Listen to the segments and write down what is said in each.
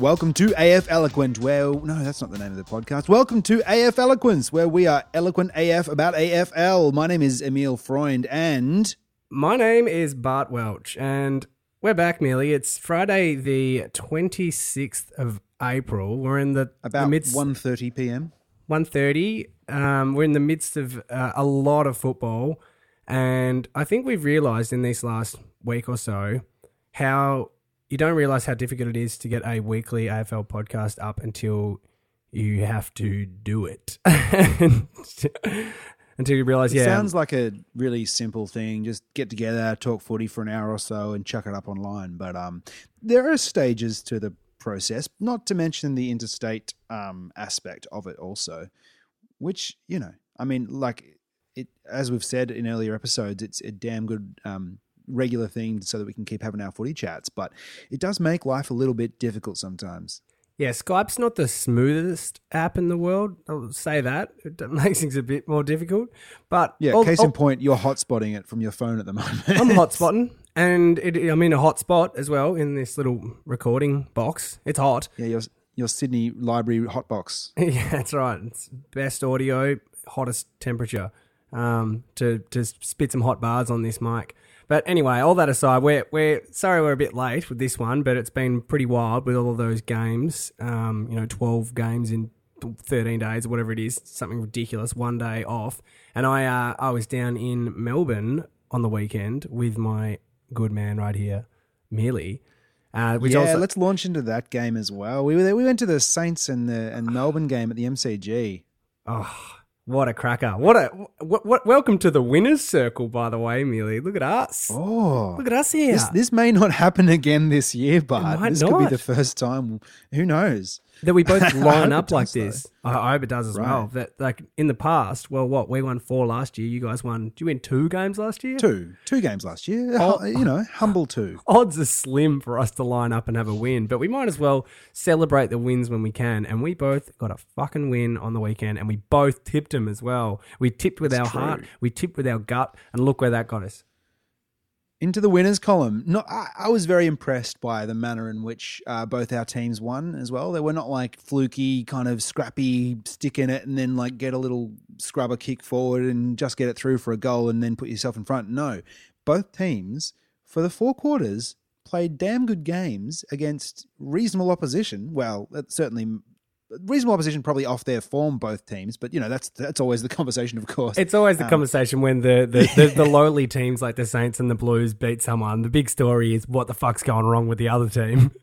Welcome to AF Eloquent, where no, that's not the name of the podcast. Welcome to AF Eloquence, where we are eloquent AF about AFL. My name is Emil Freund, and My name is Bart Welch, and we're back, Millie. It's Friday, the 26th of April. We're in the, about the midst 1.30 p.m. 1.30. Um, we're in the midst of uh, a lot of football, and I think we've realised in this last week or so how you don't realise how difficult it is to get a weekly AFL podcast up until you have to do it. until you realise, It yeah, sounds like a really simple thing. Just get together, talk footy for an hour or so, and chuck it up online. But um, there are stages to the process, not to mention the interstate um, aspect of it also, which you know, I mean, like it as we've said in earlier episodes, it's a damn good um, regular thing so that we can keep having our footy chats. But it does make life a little bit difficult sometimes. Yeah, Skype's not the smoothest app in the world. I'll say that. It makes things a bit more difficult. But Yeah, all- case all- in point, you're hotspotting it from your phone at the moment. I'm hotspotting, and it, I'm in a hotspot as well in this little recording box. It's hot. yeah, your your Sydney Library hotbox. yeah, that's right. It's best audio, hottest temperature. Um, to to spit some hot bars on this mic. But anyway, all that aside, we're we're sorry we're a bit late with this one, but it's been pretty wild with all of those games. Um, you know, twelve games in thirteen days or whatever it is, something ridiculous. One day off, and I uh, I was down in Melbourne on the weekend with my good man right here, Millie. Uh, yeah, also let's launch into that game as well. We were there, we went to the Saints and the and Melbourne game at the MCG. Oh, what a cracker! What a what, what, welcome to the winners' circle, by the way, Millie. Look at us. Oh, Look at us here. this this may not happen again this year, but this could be the first time. Who knows? That we both line up like this. I, I hope it does as well. That like in the past, well, what we won four last year. You guys won. Did you win two games last year? Two two games last year. Oh. you know, humble two. Odds are slim for us to line up and have a win, but we might as well celebrate the wins when we can. And we both got a fucking win on the weekend, and we both tipped them as well. We tipped with That's our heart, we tipped with our gut, and look where that got us. Into the winners column. No, I, I was very impressed by the manner in which uh, both our teams won as well. They were not like fluky, kind of scrappy, stick in it and then like get a little scrubber kick forward and just get it through for a goal and then put yourself in front. No, both teams for the four quarters played damn good games against reasonable opposition. Well, certainly. Reasonable opposition, probably off their form, both teams, but you know that's that's always the conversation, of course. It's always the Um, conversation when the the, the, the lowly teams like the Saints and the Blues beat someone. The big story is what the fuck's going wrong with the other team.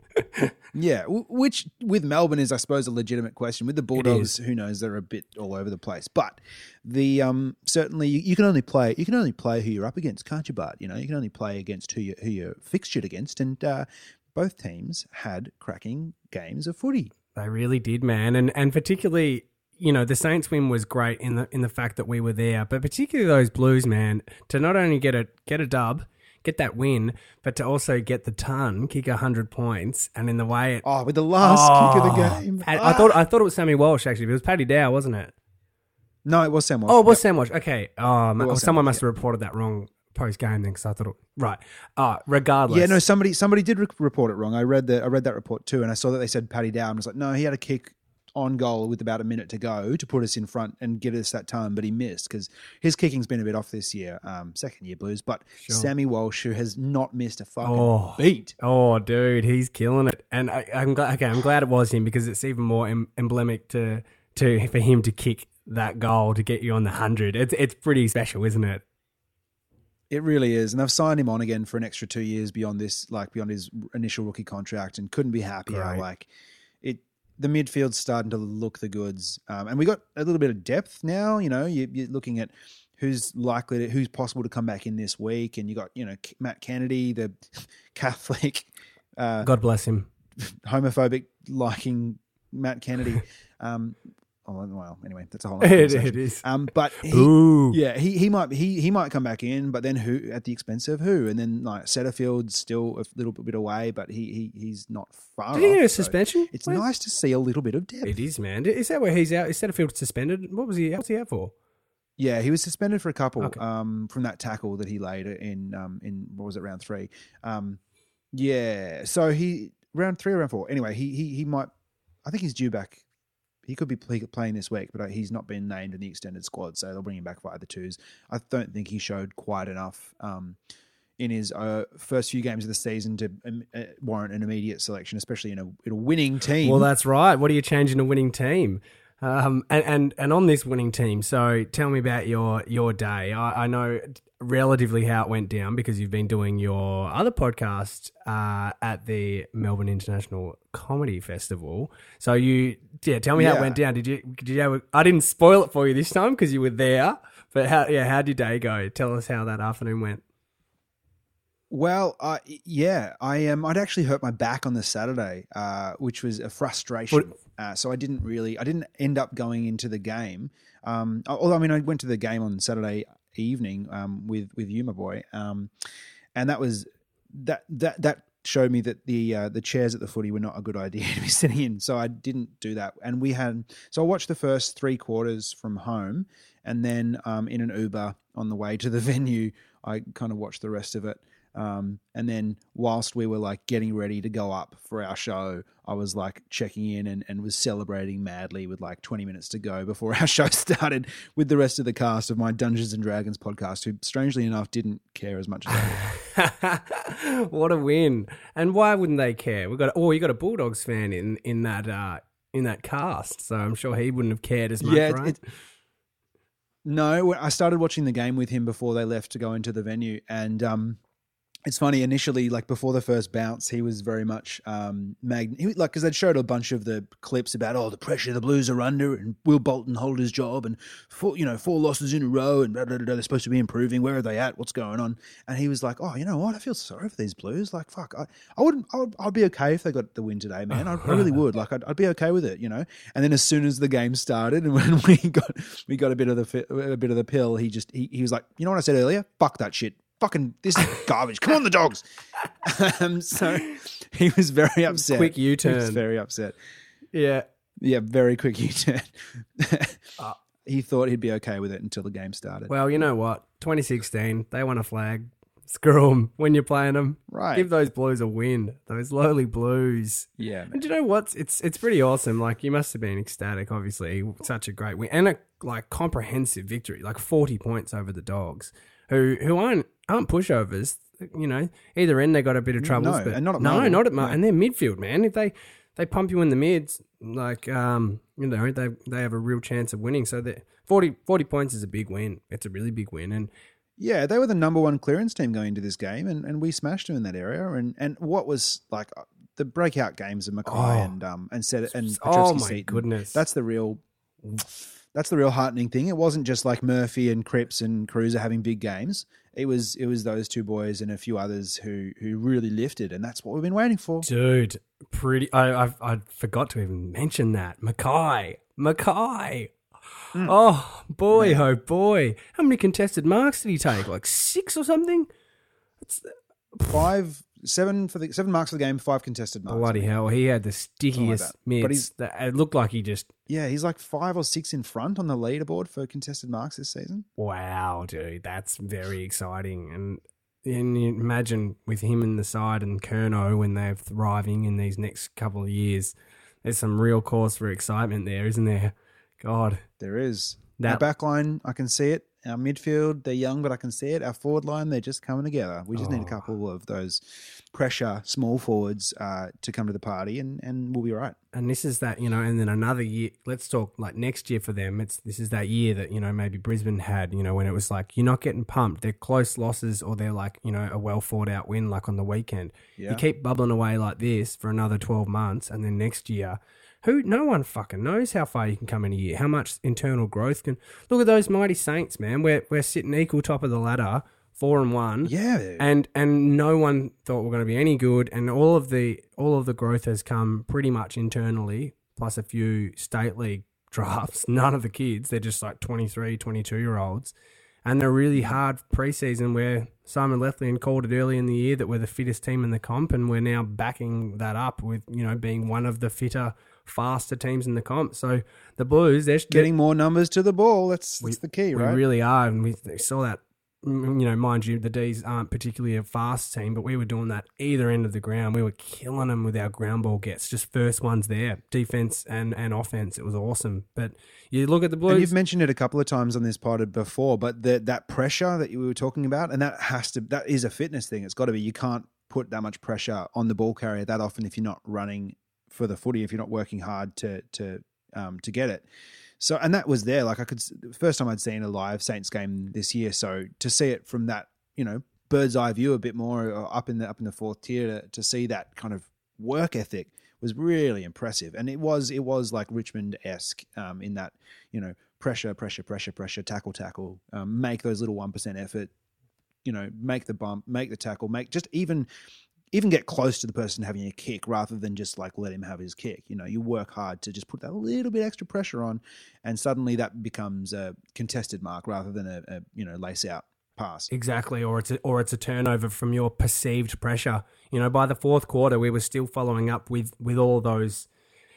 Yeah, which with Melbourne is, I suppose, a legitimate question. With the Bulldogs, who knows? They're a bit all over the place. But the um, certainly you, you can only play you can only play who you're up against, can't you? Bart, you know, you can only play against who you who you're fixtured against, and uh, both teams had cracking games of footy. They really did, man, and and particularly. You know the Saints win was great in the in the fact that we were there, but particularly those Blues, man, to not only get a get a dub, get that win, but to also get the ton, kick hundred points, and in the way it Oh, with the last kick of the Oh, game. Pat- Ah. I thought I thought it was Sammy Walsh actually, but it was Paddy Dow, wasn't it? no, it was Sam Walsh. Oh, it was Yep. Sam Walsh. Okay. Um, Sam someone Walsh, must have reported that wrong post game then, because I thought it, right. Uh, regardless. Yeah, no, somebody somebody did re- report it wrong. I read the I read that report too, and I saw that they said Paddy Dow. and I was like, no, he had a kick on goal with about a minute to go to put us in front and get us that time, but he missed because his kicking's been a bit off this year, um, second year Blues. But Sure. Sammy Walsh, who has not missed a fucking Oh. beat. Oh, dude, he's killing it, and I, I'm glad. Okay, I'm glad it was him because it's even more em- emblematic to to for him to kick that goal to get you on the hundred. It's it's pretty special, isn't it? It really is, and they've signed him on again for an extra two years beyond this, like beyond his initial rookie contract, and couldn't be happier. Like it, the midfield's starting to look the goods, um, and we got a little bit of depth now. You know, you, you're looking at who's likely, to, who's possible to come back in this week, and you got you know Matt Kennedy, the Catholic, uh, God bless him. homophobic liking Matt Kennedy. Um, well, anyway, that's a whole. It, other it conversation. is. Um, but he, Ooh. yeah, he, he might he he might come back in, but then who at the expense of who? And then like Setterfield's still a little bit away, but he, he he's not far. Did he get a so suspension? It's nice to see a little bit of depth. It is, man. Is that where he's out? Is Setterfield suspended? What was he? What's he out for? Yeah, he was suspended for a couple Okay. um, from that tackle that he laid in um, in what was it round three. Um, yeah, so he round three or round four. Anyway, he he he might. I think he's due back. He could be play, playing this week, but uh, he's not been named in the extended squad, so they'll bring him back via the twos. I don't think he showed quite enough um, in his uh, first few games of the season to um, uh, warrant an immediate selection, especially in a, in a winning team. Well, that's right. What are you changing a winning team? Um, and, and and on this winning team, so tell me about your your day. I, I know relatively how it went down because you've been doing your other podcast uh, at the Melbourne International Comedy Festival. So you, yeah, tell me how it went down. Did you did you have? I didn't spoil it for you this time because you were there. But how yeah, how did your day go? Tell us how that afternoon went. Well, uh, yeah, I um, I'd actually hurt my back on the Saturday, uh, which was a frustration. Uh, so I didn't really, I didn't end up going into the game. Um, although I mean, I went to the game on Saturday evening um, with with you, my boy, um, and that was that that that showed me that the uh, the chairs at the footy were not a good idea to be sitting in. So I didn't do that. And we had so I watched the first three quarters from home, and then um, in an Uber on the way to the venue, I kind of watched the rest of it. Um, and then whilst we were like getting ready to go up for our show, I was like checking in and, and was celebrating madly with like 20 minutes to go before our show started with the rest of the cast of my Dungeons and Dragons podcast, who strangely enough didn't care as much as I did. what a win! And why wouldn't they care? We got oh, you got a Bulldogs fan in in that uh, in that cast, so I'm sure he wouldn't have cared as much, Yeah, right? it- No, I started watching the game with him before they left to go into the venue, and um, it's funny. Initially, like before the first bounce, he was very much um, mag. He, like because they'd showed a bunch of the clips about oh the pressure the Blues are under, and Will Bolton hold his job, and four you know four losses in a row, and blah, blah, blah, they're supposed to be improving. Where are they at? What's going on? And he was like, oh, you know what? I feel sorry for these Blues. Like fuck, I, I wouldn't. I would, I'd be okay if they got the win today, man. I, I really would. Like I'd, I'd be okay with it, you know. And then as soon as the game started, and when we got we got a bit of the a bit of the pill, he just he, he was like, you know what I said earlier? Fuck that shit. Fucking this is garbage. Come on, the dogs. um, so he was very upset. Quick He was U-turn. very upset. yeah. Yeah, very quick U-turn. Uh, he thought he'd be okay with it until the game started. Well, you know what? 2016, they won a flag. Screw them when you're playing them. Right. Give those Blues a win. Those lowly Blues. yeah, man. And do you know what? It's it's pretty awesome. Like you must have been ecstatic. Obviously, such a great win and a like comprehensive victory. Like 40 points over the Dogs, who who aren't aren't pushovers. You know, either end they got a bit of troubles, No, but and not at no, Marvel. not at No. and they're midfield man. If they they pump you in the mids, like um, you know, they they have a real chance of winning. So that 40, 40 points is a big win. It's a really big win, and Yeah, they were the number one clearance team going into this game, and, and we smashed them in that area. And and what was like uh, the breakout games of McKay Oh. and um and said and oh Petrevski my Seton, goodness, That's the real. That's the real heartening thing. It wasn't just like Murphy and Cripps and Kreuzer having big games. It was it was those two boys and a few others who who really lifted, and that's what we've been waiting for. Dude, pretty. I I, I forgot to even mention that McKay, McKay. Hmm. Oh boy, oh boy! How many contested marks did he take? Like six or something? Five, seven for the seven marks for the game, five contested marks. Bloody hell! He had the stickiest that. But mitts. That, it looked like he just Yeah, he's like five or six in front on the leaderboard for contested marks this season. wow, dude. That's very exciting. And and you imagine with him in the side and Curnow when they're thriving in these next couple of years, there's some real cause for excitement there, isn't there? God, There is. That- Our back line, I can see it. Our midfield, they're young, but I can see it. Our forward line, they're just coming together. We just need a Oh. couple of those pressure small forwards uh, to come to the party, and, and we'll be right. and this is that you know and then another year let's talk like next year for them it's this is that year that you know maybe brisbane had you know when it was like you're not getting pumped they're close losses or they're like you know a well thought out win like on the weekend Yeah. you keep bubbling away like this for another 12 months and then next year who no one fucking knows how far you can come in a year how much internal growth can look at those mighty saints man. We're, we're sitting equal top of the ladder four and one. Yeah. and and no one thought we're going to be any good and all of the all of the growth has come pretty much internally plus a few state league drafts. None of the kids they're just like 23 22 year olds and they're really hard preseason where Simon Lethlean called it early in the year that we're the fittest team in the comp and we're now backing that up with you know being one of the fitter faster teams in the comp so the blues they're Getting more numbers to the ball. That's, that's the key, right? we really are, and we we saw that mm, you know, mind you, the D's aren't particularly a fast team, but we were doing that either end of the ground. We were killing them with our ground ball gets, just first ones there, defense and, and offense. It was awesome. But you look at the And Blues. you've mentioned it a couple of times on this pod before, but the, that pressure that you were talking about, and that has to that is a fitness thing. It's got to be. You can't put that much pressure on the ball carrier that often if you're not running for the footy, if you're not working hard to to um, to get it. So, and that was there. Like I could, first time I'd seen a live Saints game this year. So to see it from that, you know, bird's eye view a bit more uh, up in the up in the fourth tier to, to see that kind of work ethic was really impressive. And it was it was like Richmond esque um, in that you know pressure, pressure, pressure, pressure, tackle, tackle, um, make those little one percent effort. You know, make the bump, make the tackle, make just even even get close to the person having a kick rather than just like let him have his kick. You know, you work hard to just put that little bit extra pressure on, and suddenly that becomes a contested mark rather than a, a you know lace out pass. Exactly, or it's a, or it's a turnover from your perceived pressure. You know, by the fourth quarter, we were still following up with with all those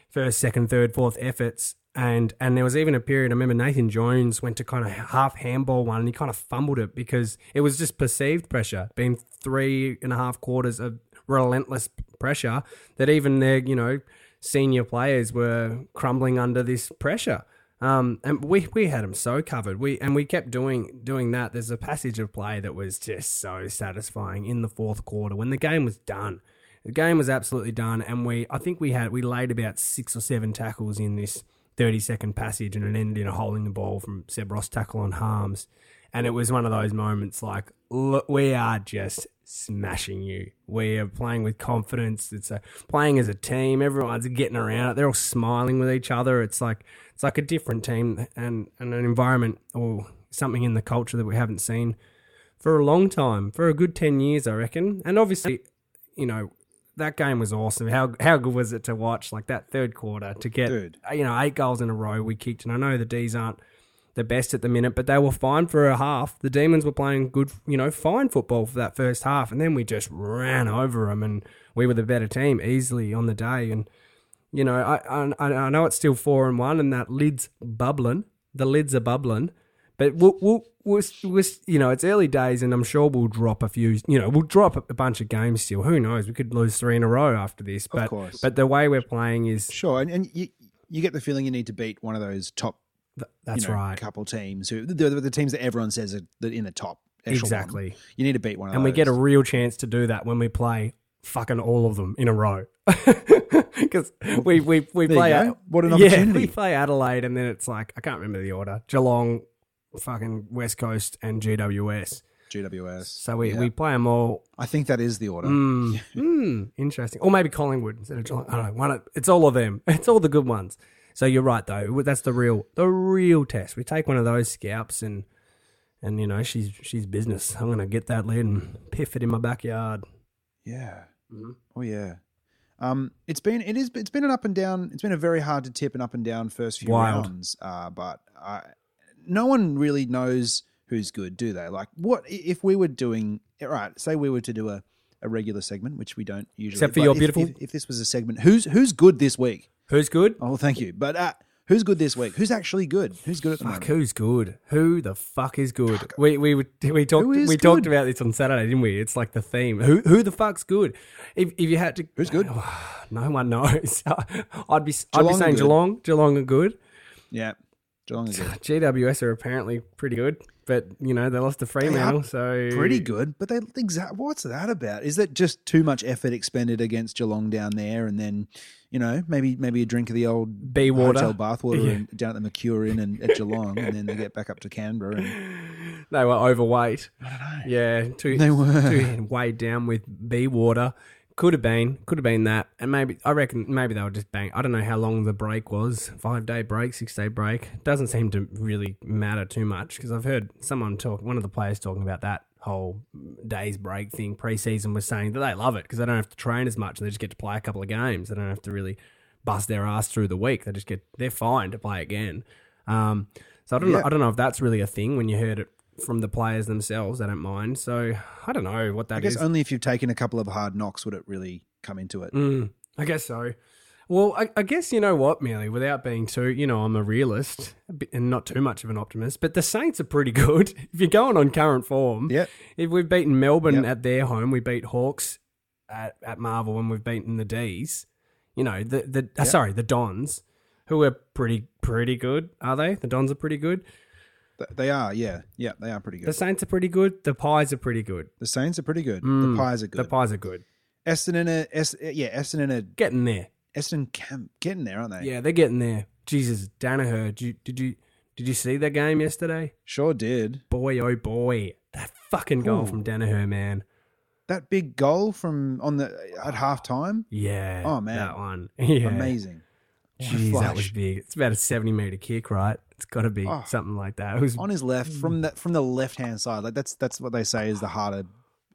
first, second, third, fourth efforts, and and there was even a period. I remember Nathan Jones went to kind of half handball one, and he kind of fumbled it because it was just perceived pressure, being three and a half quarters of relentless pressure that even their you know senior players were crumbling under this pressure. Um, and we, we had them so covered. We and we kept doing doing that. There's a passage of play that was just so satisfying in the fourth quarter when the game was done. The game was absolutely done, and we I think we had we laid about six or seven tackles in this 30 second passage, and it ended in a holding the ball from Seb Ross tackle on Harmes. And it was one of those moments like, look, we are just smashing you. We are playing with confidence. It's a, playing as a team. Everyone's getting around it. They're all smiling with each other. It's like it's like a different team and, and an environment or something in the culture that we haven't seen for a long time, for a good 10 years, I reckon. And obviously, you know, that game was awesome. How how good was it to watch? Like that third quarter to get Dude. Uh, you know eight goals in a row we kicked, and I know the D's aren't the best at the minute, but they were fine for a half. The Demons were playing good, you know, fine football for that first half, and then we just ran over them, and we were the better team easily on the day. And you know, I I, I know it's still four and one, and that lid's bubbling. The lids are bubbling, but we'll, we'll, we'll, we'll, you know, it's early days, and I'm sure we'll drop a few. You know, we'll drop a bunch of games still. Who knows? We could lose three in a row after this. But course. but the way we're playing is Sure, and, and you you get the feeling you need to beat one of those top th- that's you know, right. couple teams who the, the, the teams that everyone says are in the top. Exactly. You need to beat one of and those. we get a real chance to do that when we play fucking all of them in a row. Because we we, we There play. What an yeah, opportunity. we play Adelaide and then it's like I can't remember the order. Geelong, fucking West Coast and GWS. GWS. So we, Yeah. we play them all. I think that is the order. Mm, mm, interesting. Or maybe Collingwood instead of Geelong. I don't know. One it's all of them. It's all the good ones. So you're right though. That's the real the real test. We take one of those scalps and and you know she's she's business. I'm gonna get that lid and piff it in my backyard. Yeah. Mhm. Oh yeah. Um, it's been it is it's been an up and down. It's been a very hard to tip and up and down first few Wild. rounds. Uh, but I, no one really knows who's good, do they? Like, what if we were doing right? Say we were to do a, a regular segment, which we don't usually. Except for your if- beautiful- If, if this was a segment, who's who's good this week? Who's good? Oh, thank you. But uh, who's good this week? Who's actually good? Who's good at the Fuck, moment? who's good? Who the fuck is good? We we we talked we talked about this on Saturday, didn't we? It's like the theme. Who who the fuck's good? If if you had to, Who's good? No one knows. I'd be I'd be saying good. Geelong. Geelong are good. Yeah, Geelong is good. GWS are apparently pretty good, but you know they lost to Fremantle, so pretty good, but they exact. What's that about? Is that just too much effort expended against Geelong down there, and then you know maybe maybe a drink of the old Bee water. hotel bathwater Yeah. and down at the Mercure Inn and at Geelong, and then they get back up to Canberra. And, They were overweight. I don't know. Yeah, too, They were. too weighed down with bee water. Could have been, could have been that, and maybe I reckon maybe they were just bang. I don't know how long the break was, five day break, six day break. Doesn't seem to really matter too much because I've heard someone talk, one of the players talking about that whole days break thing preseason was saying that they love it because they don't have to train as much and they just get to play a couple of games. They don't have to really bust their ass through the week. They just get they're fine to play again. Um, so I don't know. Yeah. I don't know if that's really a thing when you heard it from the players themselves. I don't mind. So I don't know what that I guess is. only if you've taken a couple of hard knocks would it really come into it. Mm, I guess so. Well, I, I guess you know what, Millie, without being too, you know, I'm a realist and not too much of an optimist, but the Saints are pretty good. If you're going on current form, Yep. if we've beaten Melbourne Yep. at their home, we beat Hawks at, at Marvel, and we've beaten the D's. You know, the the uh, sorry, the Dons, who are pretty pretty good, are they? The Dons are pretty good. Th- They are, yeah, yeah, they are pretty good. The Saints are pretty good. The Pies are pretty good. The Saints are pretty good. Mm, the Pies are good. The. Pies are good. Essendon are, es- yeah, Essendon are, Getting there. Essendon can, getting there, aren't they? Yeah, they're getting there. Jesus, Daniher, did you did you did you see that game yesterday? Sure did. Boy, oh boy, that fucking goal Ooh. from Daniher, man. That big goal from on the at halftime, Yeah. Oh, man. that one. Yeah. amazing. Jeez, that was big. It's about a seventy meter kick, right? It's got to be Oh. something like that. It was on his left from the from the left hand side. Like that's that's what they say is the harder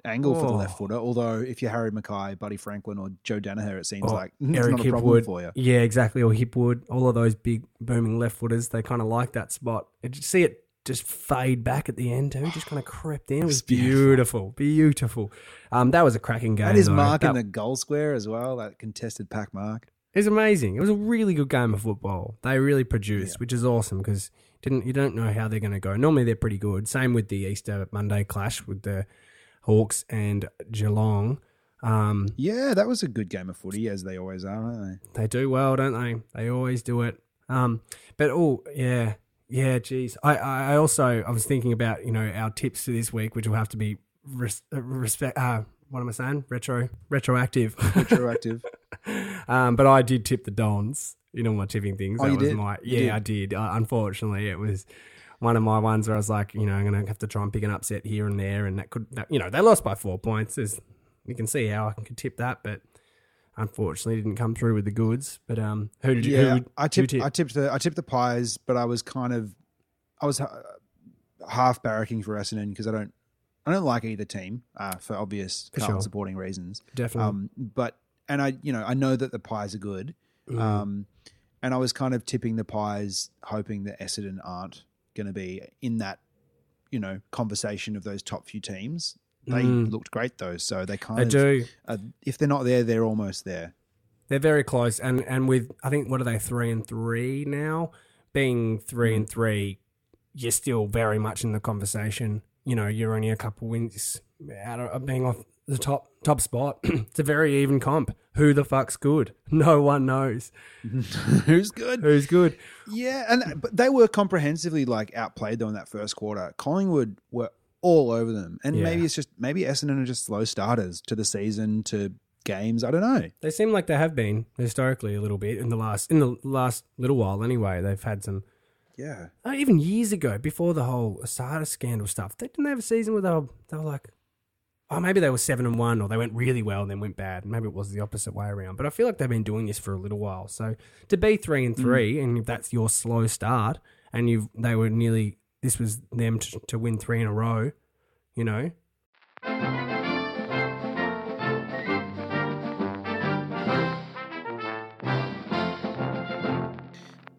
angle for the Oh. left footer. Although if you're Harry McKay, Buddy Franklin, or Joe Daniher, it seems Oh, like it's Eric not problem Hipwood. for you. Yeah, exactly. Or Hipwood. All of those big booming left footers, they kind of like that spot. And you see it just fade back at the end too? Just kind of crept in. It was beautiful. beautiful. Um, that was a cracking game. That is his though. mark That- the goal square as well, that contested pack mark. It was amazing. It was a really good game of football. They really produced, Yeah. which is awesome because didn't you don't know how they're going to go. Normally they're pretty good. Same with the Easter Monday clash with the Hawks and Geelong. Um, Yeah, that was a good game of footy, as they always are, aren't they? they do well, don't they? They always do it. Um, but oh yeah, yeah. Geez, I, I also I was thinking about you know our tips for this week, which will have to be res- uh, respect. Uh, what am I saying? Retro retroactive. Retroactive. Um, but I did tip the Dons in all my tipping things. Oh, that you was did? my yeah, did? I did. Uh, unfortunately, it was one of my ones where I was like, you know, I'm gonna have to try and pick an upset here and there, and that could, that, you know, they lost by four points. There's, you can see how I could tip that, but unfortunately, didn't come through with the goods. But um, who did you? yeah, who, I tipped. tip? I tipped the. I tipped the Pies, but I was kind of, I was uh, half barracking for Essendon because I don't, I don't like either team uh, for obvious For sure. supporting reasons. Definitely. Um, but and I, you know, I know that the Pies are good. Mm. Um, and I was kind of tipping the Pies, hoping that Essendon aren't going to be in that, you know, conversation of those top few teams. They Mm. looked great though, so they kind they of. do. Uh, if they're not there, they're almost there. They're very close, and and with I think what are they three and three now? Being three Mm. and three, you're still very much in the conversation. You know, you're only a couple wins out of of being off the top top spot. it's a very even comp. Who the fuck's good? No one knows Who's good? who's good. Yeah, and but they were comprehensively like outplayed though in that first quarter. Collingwood were all over them, and Yeah. maybe it's just maybe Essendon are just slow starters to the season to games. I don't know. They seem like they have been historically a little bit in the last in the last little while. Anyway, they've had some. Yeah, Uh, even years ago, before the whole Asada scandal stuff, they didn't they have a season where they were, they were like, oh, maybe they were seven and one, or they went really well and then went bad. Maybe it was the opposite way around. But I feel like they've been doing this for a little while. So to be three and three, and if that's your slow start, and you they were nearly this was them to, to win three in a row, you know.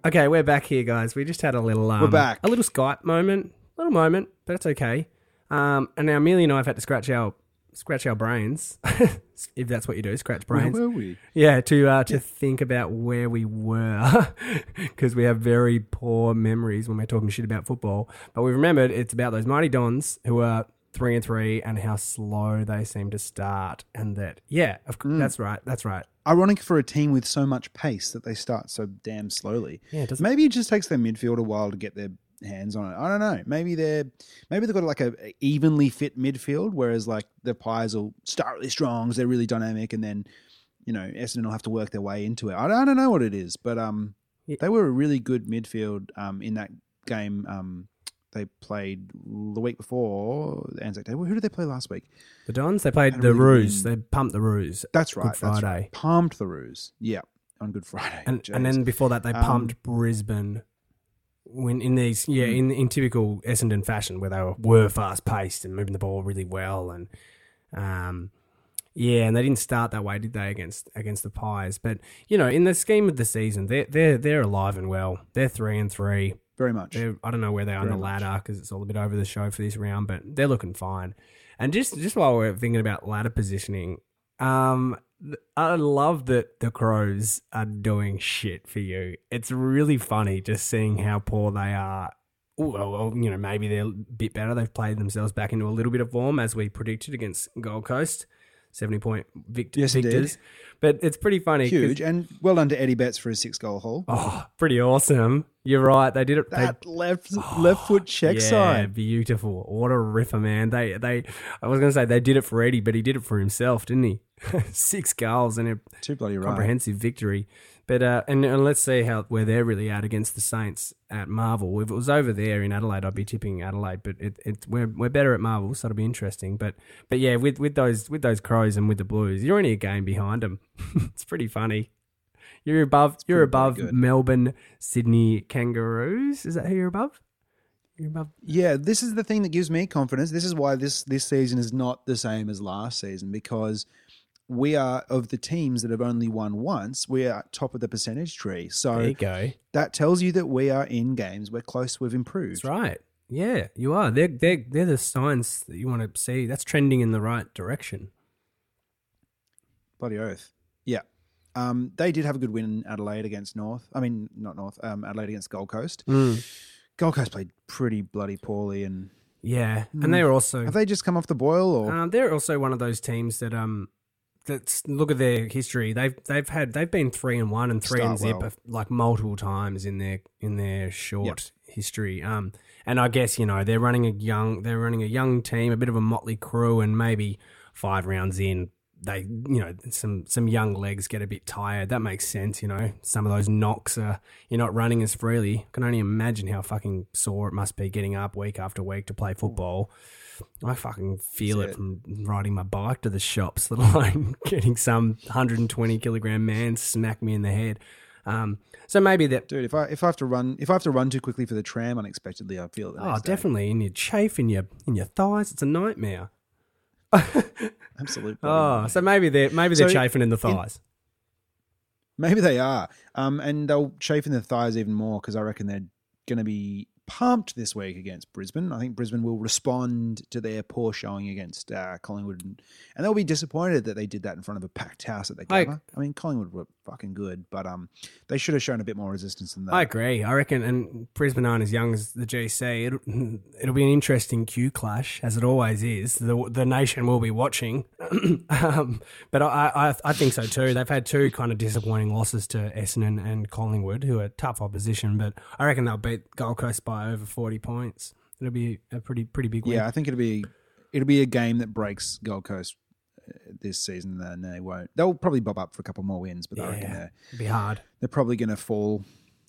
Okay, we're back here, guys. We just had a little um, back. a little Skype moment, little moment, but it's okay. Um, and now Amelia and I have had to scratch our scratch our brains, if that's what you do, scratch brains. Where were we? Yeah, to uh, to think about where we were, because we have very poor memories when we're talking shit about football. But we remembered it's about those mighty Dons who are three and three, and how slow they seem to start, and that yeah, of course, that's right, that's right. Ironic for a team with so much pace that they start so damn slowly. Yeah, it doesn't. Maybe it just takes their midfield a while to get their hands on it. I don't know. Maybe they're maybe they've got like a evenly fit midfield, whereas like the Pies will start really strong, 'cause they're really dynamic, and then you know Essendon will have to work their way into it. I don't, I don't know what it is, but um, Yeah. they were a really good midfield um in that game. Um, they played the week before the Anzac Day. Who did they play last week? The Dons they played the really Roos, good- they pumped the Roos, That's right. Good Friday. right. Palmed the Roos. Yeah, on Good Friday. and and then before that they Um, pumped Brisbane. When in these yeah in in typical Essendon fashion where they were, were fast paced and moving the ball really well and um yeah and they didn't start that way did they against against the Pies? But you know in the scheme of the season they're they're they're alive and well. They're three and three. Very much. they're, I don't know where they are on the ladder because it's all a bit over the show for this round, but they're looking fine. And just just while we're thinking about ladder positioning, um, I love that the Crows are doing shit for you. It's really funny just seeing how poor they are. Well, well, you know, maybe they're a bit better. They've played themselves back into a little bit of form as we predicted against Gold Coast, seventy point vict- Yes, victors. But it's pretty funny. Huge. And well done to Eddie Betts for his six goal haul. Oh, pretty awesome. You're right. They did it. they- that left oh, left foot check yeah, side. beautiful. What a ripper, man. They they. I was going to say they did it for Eddie, but he did it for himself, didn't he? Six goals and a Too bloody right. comprehensive victory. But uh, and, and let's see how where they're really at against the Saints at Marvel. If it was over there in Adelaide, I'd be tipping Adelaide. But it, it we're we're better at Marvel, so it'll be interesting. But but yeah, with with those with those Crows and with the Blues, you're only a game behind them. it's pretty funny. You're above. You're pretty above. Melbourne, Sydney Kangaroos. Is that who you're above? You're above. Yeah, this is the thing that gives me confidence. This is why this this season is not the same as last season because we are of the teams that have only won once. We are top of the percentage tree. So There you go. that tells you that we are in games. We're close. We've improved. That's right. Yeah, you are. They're they're they're the signs that you want to see. That's trending in the right direction. Bloody oath. Yeah. Um, they did have a good win in Adelaide against North. I mean, not North. Um, Adelaide against Gold Coast. Gold Coast played pretty bloody poorly, and Yeah, and they're also have they just come off the boil? Or um, they're also one of those teams that um that's look at their history. They've they've had they've been three and one and three and zip well. like multiple times in their in their short history. Um, and I guess you know they're running a young they're running a young team, a bit of a motley crew, and maybe five rounds in. They, you know, some some young legs get a bit tired. That makes sense, you know. Some of those knocks are you're not running as freely. I can only imagine how fucking sore it must be getting up week after week to play football. I fucking feel it it. from riding my bike to the shops, let alone getting some 120 kilogram man smack me in the head. Um, so maybe that. dude, if I if I have to run if I have to run too quickly for the tram unexpectedly, I feel it. Oh, next day. definitely in your chafe in your in your thighs. It's a nightmare. absolutely. Oh, so maybe they're maybe they're So chafing in the thighs. Maybe they are. Um, and they'll chafe in the thighs even more because I reckon they're going to be pumped this week against Brisbane. I think Brisbane will respond to their poor showing against uh, Collingwood, and, and they'll be disappointed that they did that in front of a packed house at the I- I, mean, Collingwood were fucking good, but um, they should have shown a bit more resistance than that. I agree. I reckon, and Brisbane aren't as young as the GC. It'll, it'll be an interesting Q clash, as it always is. The the nation will be watching, um, but I, I I think so too. They've had two kind of disappointing losses to Essendon and Collingwood, who are tough opposition. But I reckon they'll beat Gold Coast by over forty points. It'll be a pretty pretty big win. yeah, I think it'll be it'll be a game that breaks Gold Coast uh, this season. Then they won't. They'll probably bob up for a couple more wins, but I reckon Yeah. they're, It'll be hard. they're probably going to fall.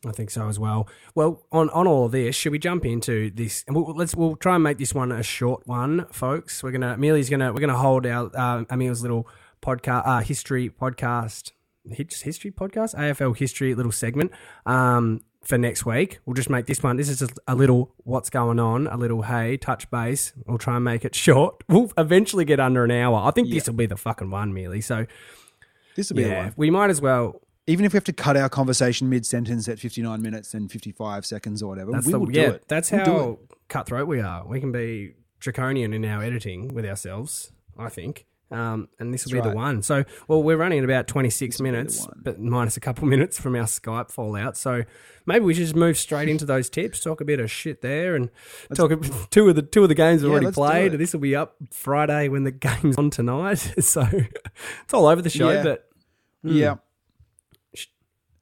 I think so as well. Well, on, on all of this, should we jump into this? And we'll, let's we'll try and make this one a short one, folks. We're gonna Amelia's gonna we're gonna hold our uh, Emil's little podcast uh, history podcast, history podcast, AFL history little segment um, for next week. We'll just make this one. This is just a little what's going on, a little hey touch base. We'll try and make it short. We'll eventually get under an hour. I think this will be the fucking one, merely. So This will be the yeah, we might as well. Even if we have to cut our conversation mid sentence at 59 minutes and 55 seconds or whatever, That's we the, will yeah, do it. That's We'll how cutthroat we are. We can be draconian in our editing with ourselves, I think. Um, and this will be That's the one. So, well, we're running at about 26 will minutes, but minus a couple minutes from our Skype fallout. So maybe we should just move straight into those tips, talk a bit of shit there, and talk a, two of the two of the games we've Yeah, already played. This will be up Friday when the game's on tonight. So it's all over the show, Yeah. but Yeah.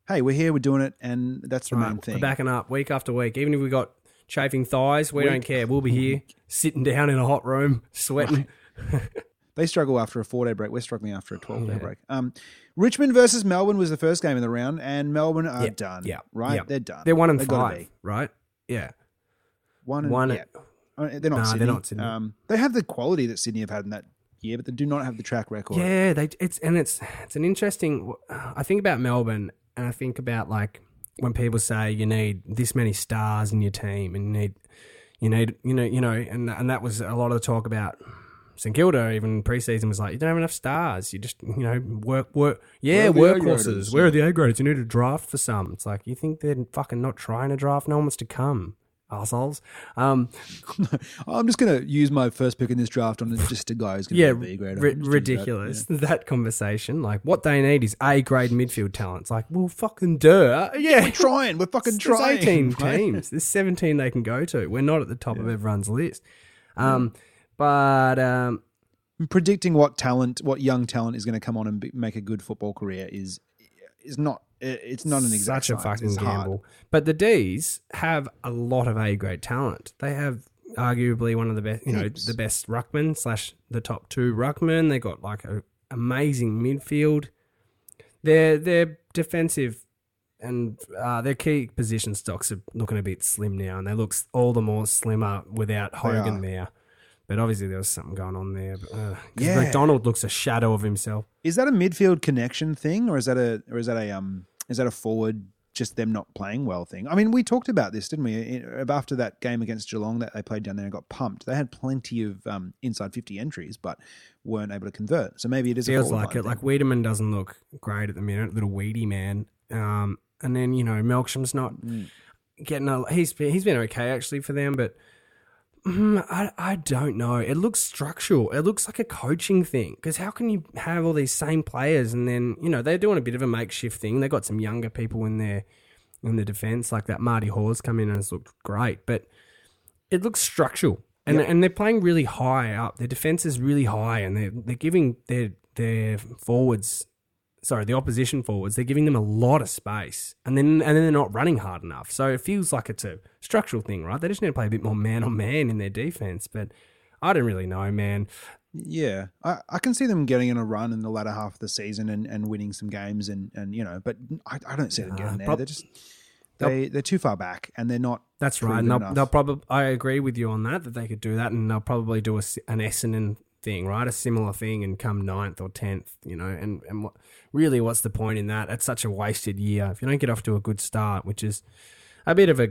Hey, we're here, we're doing it, and that's the Right, main We're backing up week after week. Even if we got chafing thighs, we Week- don't care. We'll be here sitting down in a hot room, sweating. They struggle after a four day break. We're struggling after a 12 day Yeah. break. Um, Richmond versus Melbourne was the first game of the round, and Melbourne are Yeah, done. yeah, Right? yeah. They're done. They're one and They've gotta five, right? Yeah. One and, One- yeah. They're not Nah, they're not Sydney. Um, they have the quality that Sydney have had in that year, but they do not have the track record. Yeah, they it's and it's it's an interesting. I think about Melbourne, and I think about like when people say you need this many stars in your team, and you need you need you know you know, and and that was a lot of the talk about. St Kilda even preseason was like you don't have enough stars. You just you know work work yeah workhorses. Where are the A graders? You need to draft for some. It's like you think they're fucking not trying to draft. No one wants to come. assholes. Um, I'm just going to use my first pick in this draft on just a guy who's going yeah, to be a B grade. ri- ridiculous. That. conversation, like what they need is A grade midfield talent. It's like, well, fucking duh. Yeah, We're trying. We're fucking There's trying. 18 right? teams. There's 17 they can go to. We're not at the top of everyone's list. Um, but um, Predicting what talent, what young talent is going to come on and be, make a good football career is is not. It's not an exact such a science. fucking It's hard. gamble. But the D's have a lot of A grade talent. They have arguably one of the best, you know, Heaps. the best ruckman slash the top two ruckman. They got like a amazing midfield. Their their defensive and uh, their key position stocks are looking a bit slim now, and they look all the more slimmer without Hogan there. But obviously there was something going on there. But, uh, Yeah. McDonald looks a shadow of himself. Is that a midfield connection thing, or is that a or is that a um is that a forward just them not playing well thing? I mean, we talked about this, didn't we? After that game against Geelong that they played down there and got pumped, they had plenty of um, inside fifty entries, but weren't able to convert. So maybe it is feels like it. thing. Like Weideman doesn't look great at the minute, little weedy man. Um, and then you know Melksham's not Mm. getting a. He's been, he's been okay actually for them, but mm, I I don't know. It looks structural. It looks like a coaching thing. Because how can you have all these same players and then you know they're doing a bit of a makeshift thing. They've got some younger people in there in the defense, like that Marty Hawes come in and has looked great, but it looks structural. And, Yep. and they're playing really high up. Their defense is really high, and they're they're giving their their forwards, sorry, the opposition forwards, they're giving them a lot of space, and then and then they're not running hard enough. So it feels like it's a structural thing, right? They just need to play a bit more man on man in their defense. But I don't really know, man. Yeah, I, I can see them getting in a run in the latter half of the season and, and winning some games and, and you know, but I, I don't see them getting there. prob- they're just they they're too far back and they're not. That's right. And they'll, they'll probably. I agree with you on that. That they could do that, and they'll probably do a, s- an Essendon thing, right? A similar thing, and come ninth or tenth. You know, and and what, really, what's the point in that? It's such a wasted year if you don't get off to a good start, which is a bit of a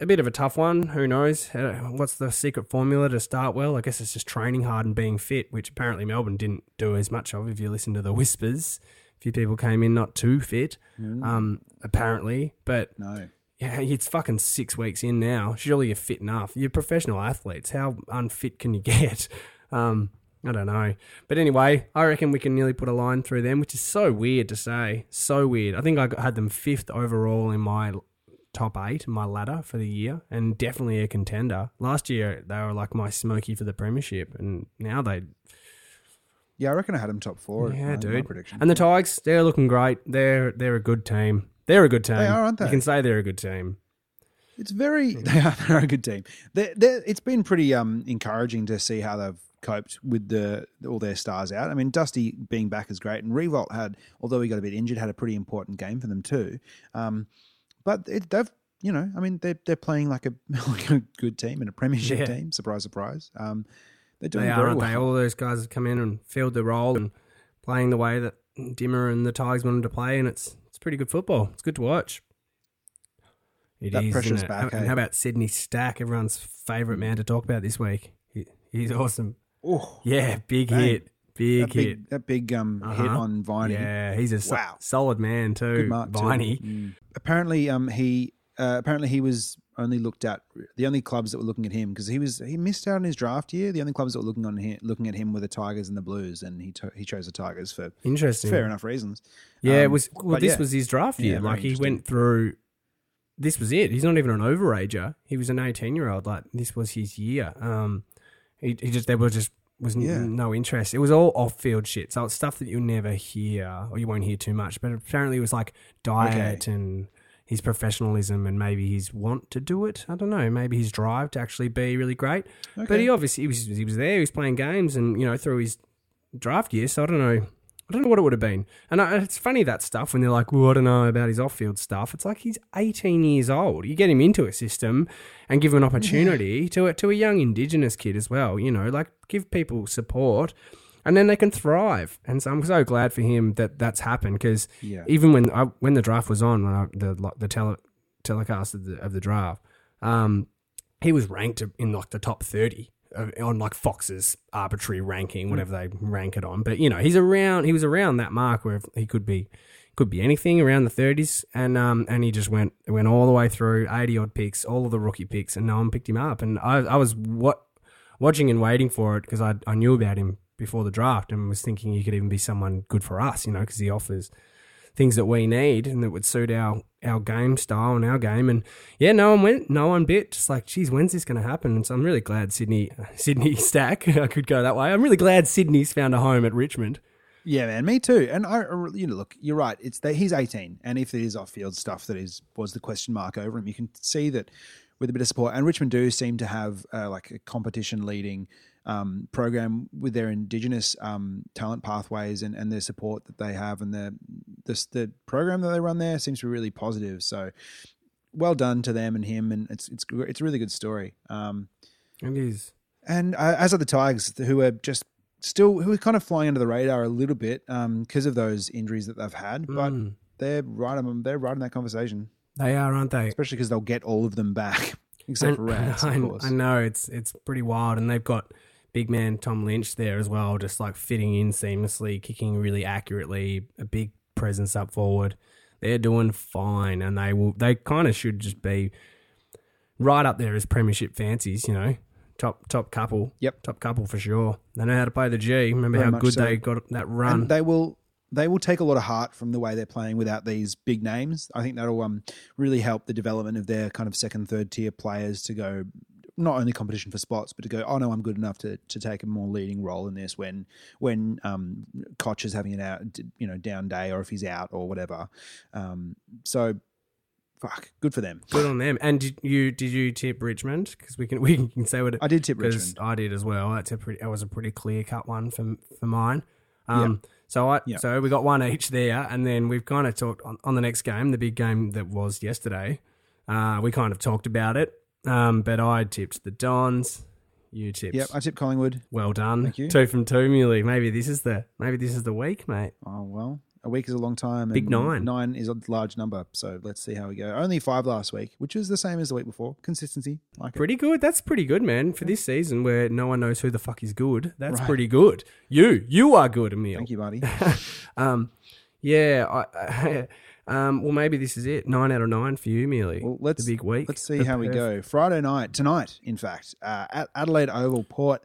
a bit of a tough one. Who knows? Uh, What's the secret formula to start well? I guess it's just training hard and being fit, which apparently Melbourne didn't do as much of. If you listen to the whispers, a few people came in not too fit, um, apparently, but No, yeah, it's fucking six weeks in now. Surely you're fit enough. You're professional athletes. How unfit can you get? Um, I don't know. But anyway, I reckon we can nearly put a line through them, which is so weird to say. So weird. I think I had them fifth overall in my top eight, my ladder for the year, and definitely a contender. Last year, they were like my smoky for the premiership, and now they yeah, I reckon I had them top four. Yeah, my, my dude. prediction. And the Tigers, they're looking great. They're they're a good team. They're a good team. They are, aren't they? You can say they're a good team. It's very they are they're a good team. They're, they're, it's been pretty um encouraging to see how they've coped with the all their stars out. I mean, Dusty being back is great, and Riewoldt had, although he got a bit injured, had a pretty important game for them too. Um, but it, they've you know, I mean, they're they're playing like a like a good team and a premiership Yeah. team. Surprise, surprise. Um, they're doing They are, aren't well. they? All those guys have come in and filled the role and playing the way that Dimma and the Tigers wanted to play, and it's it's pretty good football. It's good to watch. It That is, pressure's back, And eh? how about Sydney Stack, everyone's favourite man to talk about this week? He, he's awesome. Oh, Yeah, big Bang. hit, big that hit. big that big um hit Uh-huh. on Viney. Yeah, he's a so- Wow. solid man too. Good mark too. Mm. Apparently, um, he uh, apparently he was only looked at the only clubs that were looking at him because he was he missed out on his draft year. The only clubs that were looking on him, looking at him were the Tigers and the Blues, and he to, he chose the Tigers for Interesting. fair enough reasons. Yeah, it Um, was. Well, this yeah. was his draft year. very like he went through. This was it. He's not even an overager. He was an eighteen-year-old. Like this was his year. Um, he, he just there was just was n- no interest. It was all off-field shit. So it's stuff that you'll never hear or you won't hear too much. But apparently, it was like diet and his professionalism and maybe his want to do it. I don't know. Maybe his drive to actually be really great. But he obviously he was he was there. He was playing games and you know through his draft year. So I don't know. I don't know what it would have been. And I, it's funny that stuff when they're like, well, I don't know about his off field stuff. It's like he's 18 years old. You get him into a system and give him an opportunity to, a, to a young Indigenous kid as well. You know, like give people support and then they can thrive. And so I'm so glad for him that that's happened because Yeah. even when I, when the draft was on, when I, the the tele, telecast of the, of the draft, um, he was ranked in like the top 30 uh, on like Fox's arbitrary ranking, whatever they rank it on. But you know, he's around. He was around that mark where he could be could be anything around the thirties, and um and he just went went all the way through eighty odd picks, all of the rookie picks, and no one picked him up. And I I was what watching and waiting for it because I I knew about him before the draft and was thinking he could even be someone good for us, you know, because he offers things that we need and that would suit our our game style and our game. And yeah, no one went, no one bit. Just like, geez, when's this going to happen? And so I'm really glad Sydney Sydney Stack. I could go that way. I'm really glad Sydney's found a home at Richmond. Yeah, man, me too. And I, you know, look, you're right. It's that he's 18, and if there is off-field stuff that is was the question mark over him, you can see that with a bit of support. And Richmond do seem to have uh, like a competition leading um, program with their Indigenous um, talent pathways and, and their support that they have, and the, the the program that they run there seems to be really positive. So, well done to them and him, and it's it's it's a really good story. Um, it is. And uh, as are the Tigers, who are just still who are kind of flying under the radar a little bit because of those injuries that they've had, but Mm. they're right on they're right in that conversation, They are, aren't they? especially because they'll get all of them back except for Rats, I, of course. I know it's it's pretty wild, and they've got big man Tom Lynch there as well, just like fitting in seamlessly, kicking really accurately, a big presence up forward. They're doing fine, and they will. They kind of should just be right up there as premiership fancies, you know. Top top couple, Yep. top couple for sure. They know how to play the G. Remember Very how good so. they got that run. and they will they will take a lot of heart from the way they're playing without these big names. I think that'll um, really help the development of their kind of second, third tier players to go not only competition for spots, but to go, oh no, I'm good enough to, to take a more leading role in this when when um, Cotch is having an out, you know, down day or if he's out or whatever. Um, so, fuck, good for them. Good on them. And did you did you tip Richmond? Because we can we can say what it, I did tip because Richmond. I did as well. That's a pretty. That was a pretty clear cut one for for mine. Um, So I Yep. so we got one each there, and then we've kind of talked on, on the next game, the big game that was yesterday. Uh, we kind of talked about it, um, but I tipped the Dons. You tipped. Yep, I tipped Collingwood. well done. Thank you. Two from two, Muley. Maybe this is the maybe this is the week, mate. Oh well, a week is a long time. Big nine. Nine is a large number. So let's see how we go. Only five last week, which is the same as the week before. Consistency, like it. Pretty good. That's pretty good, man. For this season where no one knows who the fuck is good, that's Right. pretty good. You, you are good, Emil. Thank you, buddy. Um, yeah. I, um, well, maybe this is it. Nine out of nine for you, Millie. Well, let's the big week. Let's see how we go. Friday night, tonight, in fact, uh, at Adelaide Oval, Port,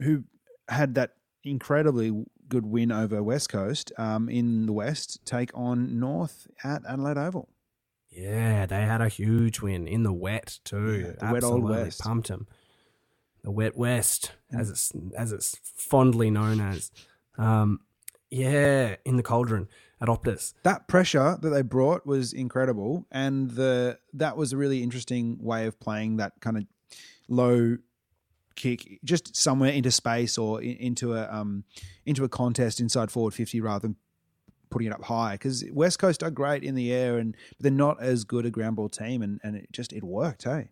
who had that incredibly good win over West Coast um, in the West, take on North at Adelaide Oval. Yeah, they had a huge win in the wet too. Yeah, the wet old West. pumped them. The wet West, as it's as it's fondly known as. Um, yeah, in the cauldron at Optus. That pressure that they brought was incredible, and the that was a really interesting way of playing that kind of low kick, just somewhere into space or in, into a um, into a contest inside forward fifty rather than putting it up high. Because West Coast are great in the air, and they're not as good a ground ball team, and, and it just it worked. Hey,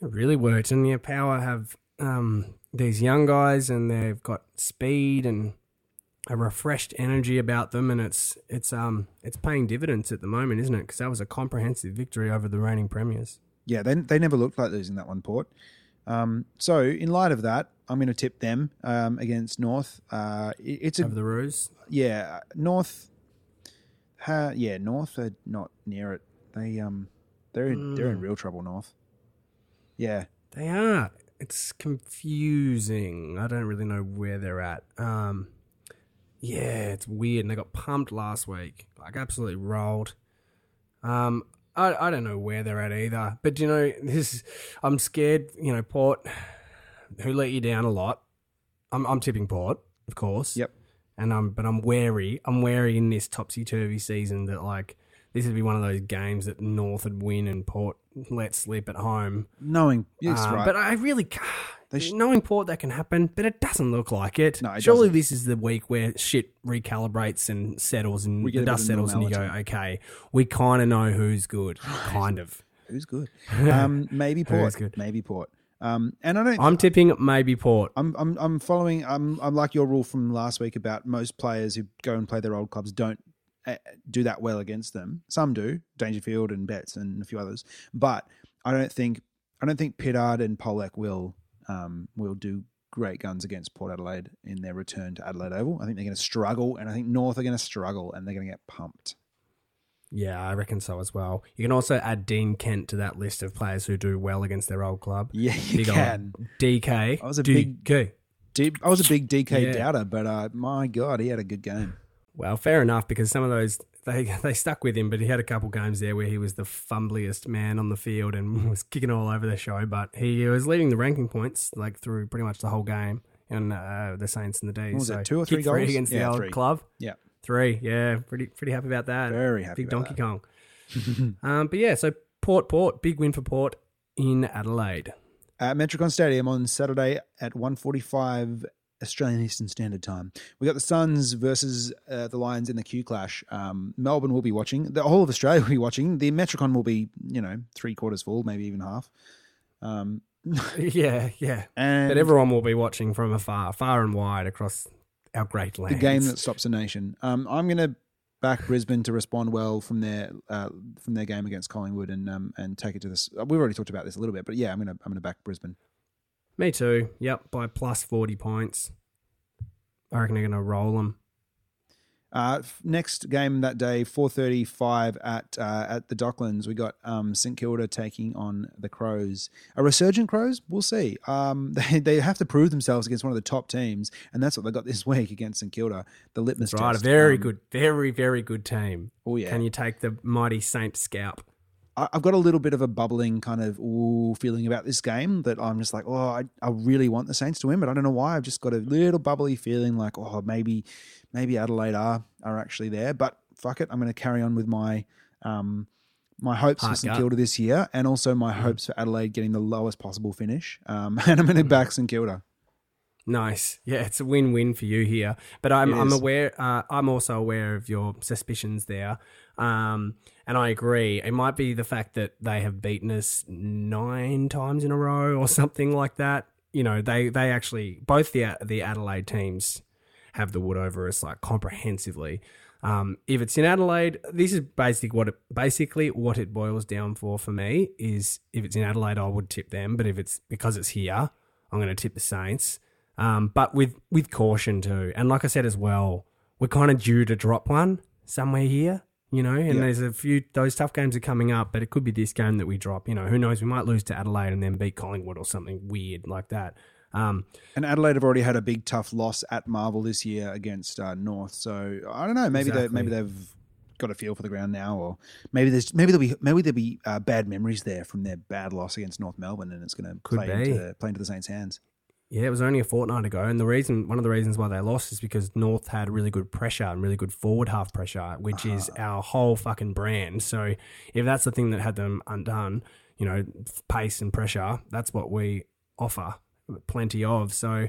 It really worked, and yeah, Power have um, these young guys, and they've got speed and a refreshed energy about them, and it's it's um it's paying dividends at the moment, isn't it? Because that was a comprehensive victory over the reigning premiers. yeah, they they never looked like losing that one, Port. Um, so in light of that, I'm going to tip them um, against North. Uh, it- it's a over the Roos. yeah, North. Ha, yeah, North are not near it. They um, they're in, they're in real trouble. North. Yeah, They are. It's confusing. I don't really know where they're at. Um, yeah, it's weird. And they got pumped last week, like absolutely rolled. Um, I I don't know where they're at either. But you know, this I'm scared. You know, Port, who let you down a lot. I'm I'm tipping Port, of course. Yep. And I'm but I'm wary. I'm wary in this topsy turvy season that like this would be one of those games that North would win and Port let slip at home. knowing yes, Um, right. But I really, sh- knowing Port, that can happen, but it doesn't look like it. No, it Surely doesn't. this is the week where shit recalibrates and settles, and the dust settles, and you go, okay, we kind of know who's good, kind of. Who's good? Um, maybe Port. good? Maybe Port. Um, and I don't. I'm tipping maybe Port. I'm I'm I'm following. I'm I'm like your rule from last week about most players who go and play their old clubs don't do that well against them. Some do, Dangerfield and Betts and a few others. But I don't think I don't think Pittard and Polec will um, will do great guns against Port Adelaide in their return to Adelaide Oval. I think they're going to struggle, and I think North are going to struggle, and they're going to get pumped. Yeah, I reckon so as well. You can also add Dean Kent to that list of players who do well against their old club. Yeah, you Big can. DK. I was a DK. D- I was a big DK Yeah. doubter, but uh, my God, he had a good game. Well, fair enough because some of those they they stuck with him, but he had a couple games there where he was the fumbliest man on the field and was kicking all over the show. But he was leading the ranking points like through pretty much the whole game. And uh, the Saints and the D's. What was it, two or three goals? against the Yeah, old three. club? Yeah, Three, yeah, pretty pretty happy about that. very happy. Big Donkey Kong. um, but yeah, so Port Port, big win for Port in Adelaide. At Metricon Stadium on Saturday at 1.45 Australian Eastern Standard Time. We got the Suns versus uh, the Lions in the Q Clash. Um, Melbourne will be watching. The whole of Australia will be watching. The Metricon will be, you know, three quarters full, maybe even half. Um, yeah, yeah. and But everyone will be watching from afar, far and wide across our great land. the game that stops a nation. Um, I'm going to back Brisbane to respond well from their uh, from their game against Collingwood and um, and take it to this. We've already talked about this a little bit, but yeah, I'm going to I'm going to back Brisbane. Me too. Yep, by plus 40 points. I reckon they're going to roll them. Uh, next game that day, four thirty-five at uh, at the Docklands. We got um, St Kilda taking on the Crows. A resurgent Crows, we'll see. Um, they they have to prove themselves against one of the top teams, and that's what they got this week against St Kilda. The litmus That's right. A very Um, good, very, very good team. Oh yeah, Can you take the mighty Saint scalp? I've got a little bit of a bubbling kind of ooh feeling about this game that I'm just like, oh, I, I really want the Saints to win, but I don't know why. I've just got a little bubbly feeling like, oh, maybe maybe Adelaide are are actually there, but fuck it, I'm going to carry on with my um my hopes for St. Kilda this year, and also my hopes for Adelaide getting the lowest possible finish. Um, and I'm going to back St Kilda. Nice. Yeah, it's a win-win for you here. But I'm I'm aware. Uh, I'm also aware of your suspicions there, um, and I agree. It might be the fact that they have beaten us nine times in a row or something like that. You know, they they actually both the the Adelaide teams have the wood over us like comprehensively. Um, if it's in Adelaide, this is basically what it basically what it boils down for for me is if it's in Adelaide, I would tip them, but if it's because it's here, I'm going to tip the Saints. Um, but with with caution too, and like I said as well, we're kind of due to drop one somewhere here, you know. And there's a few those tough games are coming up, but it could be this game that we drop. You know, who knows? We might lose to Adelaide and then beat Collingwood or something weird like that. Um, And Adelaide have already had a big tough loss at Marvel this year against uh, North, so I don't know. Maybe they maybe they've got a feel for the ground now, or maybe there's maybe there'll be maybe there'll be uh, bad memories there from their bad loss against North Melbourne, and it's going to play be. into play into the Saints' hands. Yeah, it was only a fortnight ago, and the reason, one of the reasons why they lost is because North had really good pressure and really good forward half pressure, which is our whole fucking brand. So if that's the thing that had them undone, you know, pace and pressure, that's what we offer plenty of. So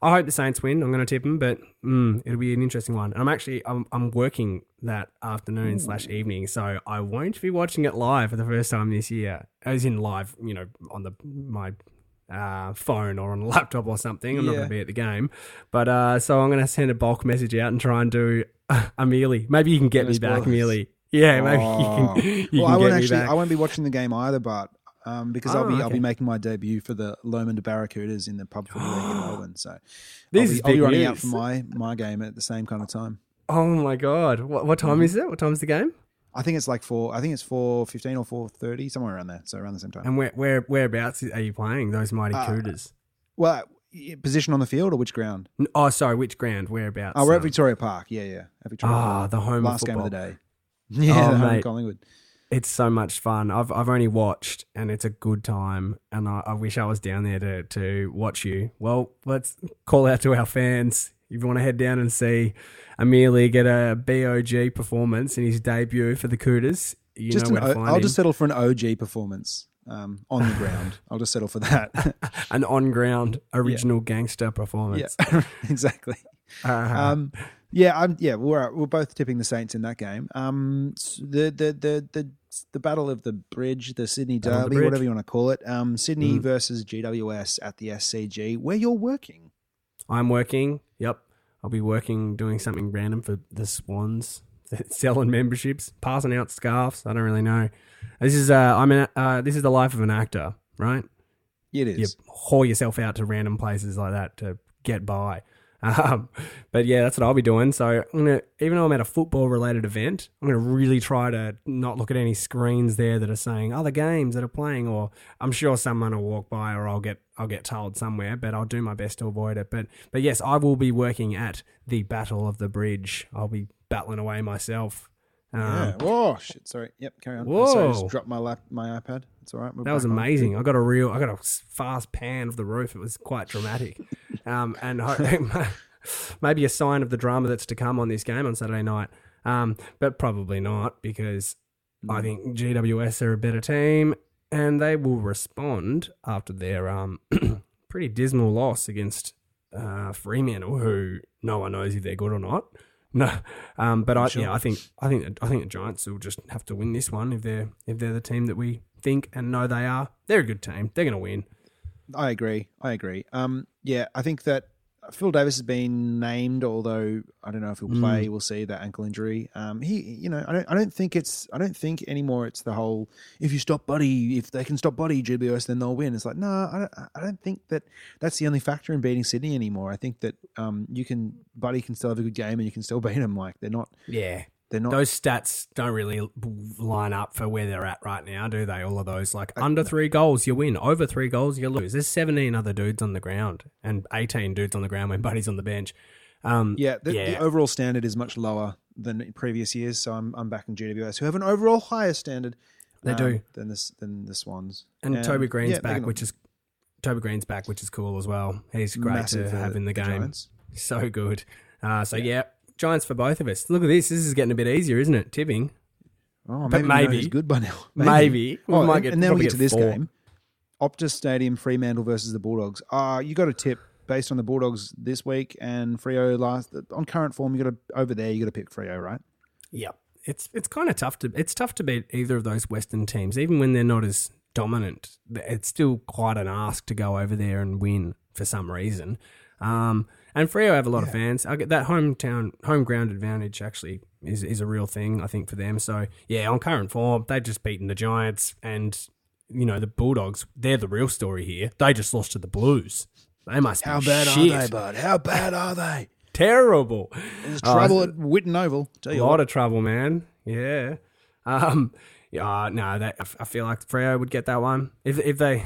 I hope the Saints win. I'm going to tip them, but mm, it'll be an interesting one. And I'm actually I'm, I'm working that afternoon slash evening, so I won't be watching it live for the first time this year, as in live, you know, on the my uh, phone or on a laptop or something. I'm not going to be at the game, but uh, so I'm going to send a bulk message out and try and do a Millie. Maybe you can get me back. Millie. Yeah, maybe Oh. you can. You well, can I won't get me actually. back. I won't be watching the game either, but um, because I'll Oh, be I'll be making my debut for the Lomond Barracudas in the pub footy league in Melbourne. So This I'll be, is I'll be running out for my my game at the same kind of time. Oh my god! What, what Mm-hmm. time is it? What time is the game? I think it's like four. I think it's four fifteen or four thirty, somewhere around there. So around the same time. And where where whereabouts are you playing those mighty Uh, Cooters? Well, position on the field or which ground? Oh, sorry, which ground? Whereabouts? Oh, we're at um, Victoria Park. Yeah, yeah. At Victoria Ah, the home last of game of the day. Yeah, Oh, the home. Collingwood. It's so much fun. I've I've only watched, and it's a good time. And I, I wish I was down there to to watch you. Well, let's call out to our fans. If you want to head down and see Amelia get a BOG performance in his debut for the Cooters, you Just know an where to find I'll him. just settle for an OG performance um, on the ground. I'll just settle for that. An on ground original gangster performance. yeah, exactly. Uh, Um, yeah, I'm. Yeah, we're we're both tipping the Saints in that game. Um, the the the the the battle of the bridge, the Sydney Battle of the Derby, whatever you want to call it. Um, Sydney Mm. versus GWS at the SCG, where you're working. I'm working. I'll be working doing something random for the Swans, selling memberships, passing out scarves. I don't really know. This is uh, I'm an, uh, this is the life of an actor. right? It is. you haul yourself out to random places like that to get by. Um, but yeah, that's what I'll be doing. So I'm gonna, even though I'm at a football related event, I'm gonna really try to not look at any screens there that are saying other games that are playing. Or I'm sure someone will walk by, or I'll get I'll get told somewhere. But I'll do my best to avoid it. But but yes, I will be working at the Battle of the Bridge. I'll be battling away myself. Um, Yeah. Whoa, shit. Sorry. Yep. Carry on. Whoa. Sorry, I just dropped my lap, my iPad. It's all right. That was amazing. I got a real, I got a fast pan of the roof. It was quite dramatic, um, and maybe a sign of the drama that's to come on this game on Saturday night. Um, but probably not because I Mm. think GWS are a better team, and they will respond after their um, pretty dismal loss against uh, Fremantle, who no one knows if they're good or not. No, um, but I Sure. yeah, I think I think I think the Giants will just have to win this one if they're if they're the team that we think and know they are. They're a good team. They're going to win. I agree. I agree. Um, yeah, I think that Phil Davis has been named, although I don't know if he'll Mm. play. We'll see that ankle injury. Um, he, you know, I don't, I don't think it's, I don't think anymore. It's the whole if you stop Buddy, if they can stop Buddy GWS, then they'll win. It's like no, I don't, I don't think that that's the only factor in beating Sydney anymore. I think that um, you can Buddy can still have a good game and you can still beat them. Like they're not, Yeah, they're not. those stats don't really line up for where they're at right now, do they? All of those like under three goals, you win. Over three goals, you lose. There's 17 other dudes on the ground and 18 dudes on the ground when Buddy's on the bench. Um, Yeah, the, Yeah. the overall standard is much lower than previous years. So I'm I'm backing GWS, who have an overall higher standard. They um, do. than this than the Swans. and Um, Toby Greene's yeah, back, which is Toby Greene's back, which is cool as well. He's great massive to for have in the, game. Giants. So good. Uh, so yeah. Giants for both of us. Look at this. This is getting a bit easier, isn't it? Tipping. Oh, But maybe, know maybe. he's good by now. Maybe. We Oh, might get- and then we probably get to this four. game, Optus Stadium, Fremantle versus the Bulldogs. Uh you got a tip based on the Bulldogs this week and Freo last on current form. You got to over there. You got to pick Freo, right? Yep. It's it's kind of tough to it's tough to beat either of those Western teams, even when they're not as dominant. It's still quite an ask to go over there and win for some reason. Um, and Freo have a lot of fans. I get that hometown home ground advantage actually is is a real thing I think for them. So yeah, on current form, they've just beaten the Giants and you know the Bulldogs. They're the real story here. They just lost to the Blues. They must How bad shit. are they, bud? How bad are they? Terrible. There's trouble at Whitten Oval. Tell A you lot what. of trouble, man. Yeah. Um. Yeah. No. That I feel like Freo would get that one if if they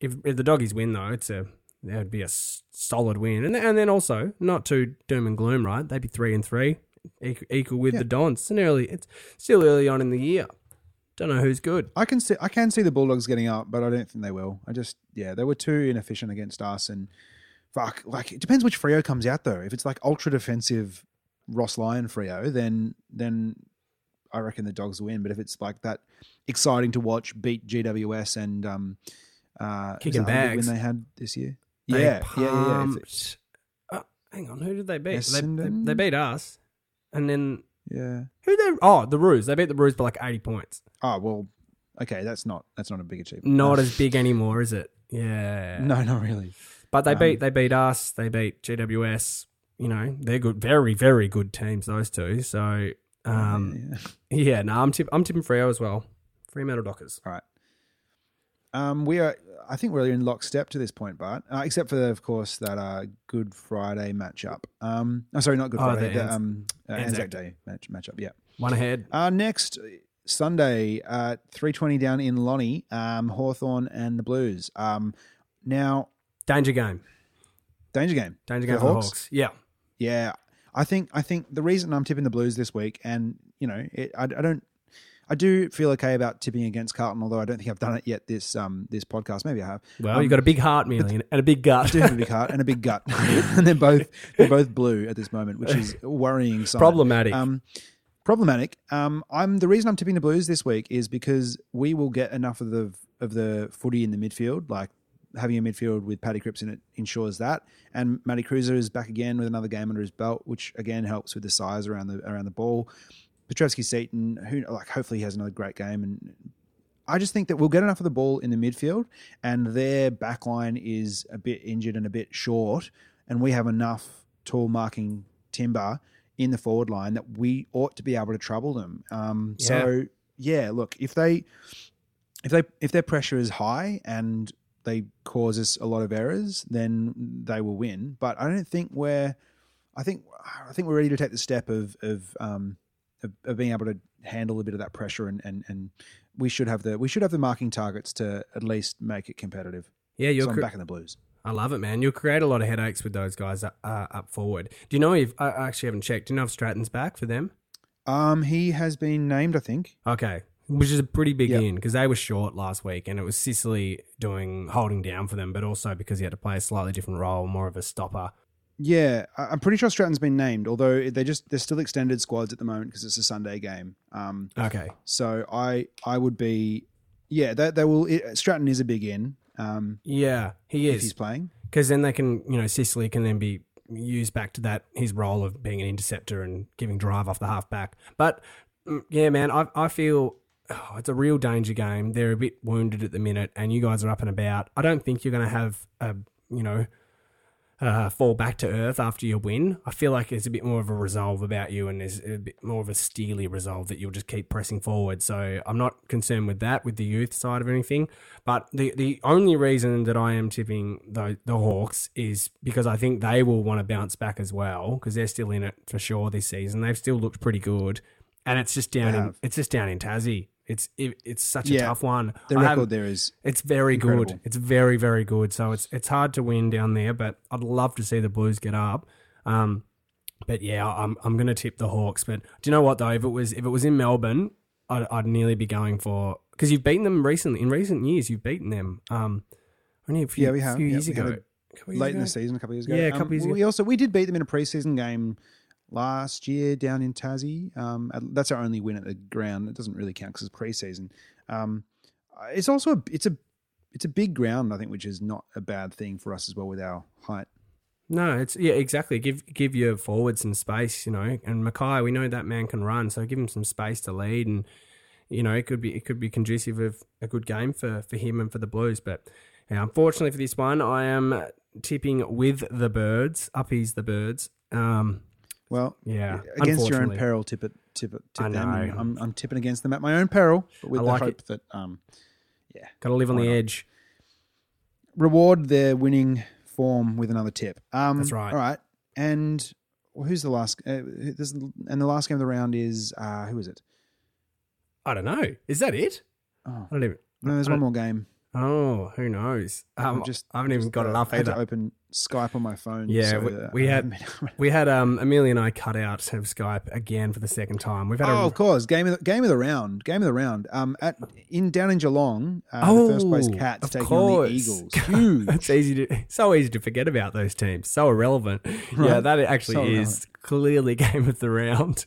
if if the doggies win though. It's a that would be a solid win, and and then also not too doom and gloom, right? They'd be three and three, equal, with the Dons. And early. It's still early on in the year. Don't know who's good. I can see I can see the Bulldogs getting up, but I don't think they will. I just yeah, they were too inefficient against us, and fuck, like it depends which Freo comes out though. If it's like ultra defensive Ross Lyon Freo, then then I reckon the Dogs win. But if it's like that exciting to watch, beat GWS and um, uh, Kicking bags. win they had this year. They yeah, yeah, yeah, yeah. Uh, hang on, who did they beat? They, they, they beat us, and then yeah. who they? Oh, the Roos. They beat the Roos by like eighty points. Oh well, okay, that's not that's not a big achievement. Not as big anymore, is it? Yeah. no, not really. But they Um, beat they beat us. They beat GWS. You know, they're good, very very good teams. Those two. So um, Yeah. yeah, no, I'm tip, I'm tipping Freo as well. Fremantle Dockers. All right. Um, we are. I think we're in lockstep to this point, Bart. Uh, except for, of course, that uh, Good Friday matchup. Um, oh, sorry, not Good Oh, Friday. the The, Anz- um, uh, Anzac. Anzac Day match matchup. Yeah. One ahead. Uh, next Sunday at three twenty down in Lonnie, um, Hawthorn and the Blues. Um, now Danger game. danger game. Danger game the for the Hawks? Hawks. Yeah. Yeah, I think I think the reason I'm tipping the Blues this week, and you know, it, I, I don't, I do feel okay about tipping against Carlton, although I don't think I've done it yet this um this podcast. Maybe I have. Well, Um, you got a big heart, Millie, and a big gut. I do have a big heart and a big gut, and they're both they're both blue at this moment, which is worrying. Sign. Problematic. Um, problematic. Um, I'm the reason I'm tipping the Blues this week is because we will get enough of the of the footy in the midfield, like having a midfield with Paddy Cripps in it ensures that, and Matty Kreuzer is back again with another game under his belt, which again helps with the size around the around the ball. Petrevski-Seton, who like hopefully he has another great game, and I just think that we'll get enough of the ball in the midfield, and their back line is a bit injured and a bit short, and we have enough tall marking timber in the forward line that we ought to be able to trouble them. Um, So yeah, look, if they if they if their pressure is high and they cause us a lot of errors, then they will win. But I don't think we're. I think I think we're ready to take the step of of um of, of being able to handle a bit of that pressure and, and and we should have the we should have the marking targets to at least make it competitive. Yeah, you're So cor- back in the Blues. I love it, man. You'll create a lot of headaches with those guys uh, up forward. Do you know if I I actually haven't checked? Do you know if Stratton's back for them? Um, he has been named, I think. Okay, which is a pretty big Yep. in because they were short last week, and it was Sicily doing holding down for them, but also because he had to play a slightly different role, more of a stopper. Yeah, I- I'm pretty sure Stratton's been named, although they're just they're still extended squads at the moment because it's a Sunday game. Um, Okay, so I I would be yeah they they will it, Stratton is a big in um yeah, he if is he's playing. because then they can, you know, Sicily can then be used back to that his role of being an interceptor and giving drive off the halfback. But mm, yeah, man, I I feel oh, it's a real danger game. They're a bit wounded at the minute, and you guys are up and about. I don't think you're going to have a you know. Uh, fall back to earth after your win. I feel like there's a bit more of a resolve about you, and there's a bit more of a steely resolve that you'll just keep pressing forward. So I'm not concerned with that, with the youth side of anything. But the the only reason that I am tipping the the Hawks is because I think they will want to bounce back as well because they're still in it for sure this season. They've still looked pretty good, and it's just down in it's just down in Tassie. It's it, it's such a Yeah. tough one. The I record there is it's very good. It's very very good. So it's it's hard to win down there, but I'd love to see the Blues get up. Um, but yeah, I'm I'm gonna tip the Hawks. But do you know what though? If it was if it was in Melbourne, I'd, I'd nearly be going for because you've beaten them recently. In recent years, you've beaten them. Um, only a few, Yeah, we have. few Yeah, years ago. a late in the season a couple of years ago. Yeah, a Um, couple years ago. We also we did beat them in a preseason game last year down in Tassie. Um, that's our only win at the ground. It doesn't really count because it's preseason. Um, it's also a, it's a it's a big ground, I think, which is not a bad thing for us as well with our height. No, it's yeah, exactly. Give give your forward some space, you know. And McKay, we know that man can run, so give him some space to lead, and you know it could be it could be conducive of a good game for for him and for the Blues. But yeah, unfortunately for this one, I am tipping with the Birds. Uppies the Birds. Um, Well, yeah, against your own peril, tip it, tip it, tip I them. know. I'm, I'm tipping against them at my own peril, but with I the like hope that um, yeah, Got to live on the not? edge. reward their winning form with another tip. Um, That's right. All right, and well, who's the last? Uh, this, and the last game of the round is uh, who is it? I don't know. Is that it? Oh I don't even. no, there's one more game. Oh, who knows? Um, I've just I haven't even got uh, it up I had either. to open Skype on my phone. Yeah, so, we- uh, we had- been- We had um, Amelia and I cut out of Skype again for the second time. We've had Oh, a of course. Game of the, game of the round. Game of the round. Um, at in down in Geelong, uh, the first place Oh, Cats taking on the. Eagles. Huge. It's easy to so easy to forget about those teams. So irrelevant. Yeah, that actually So is clearly game of the round.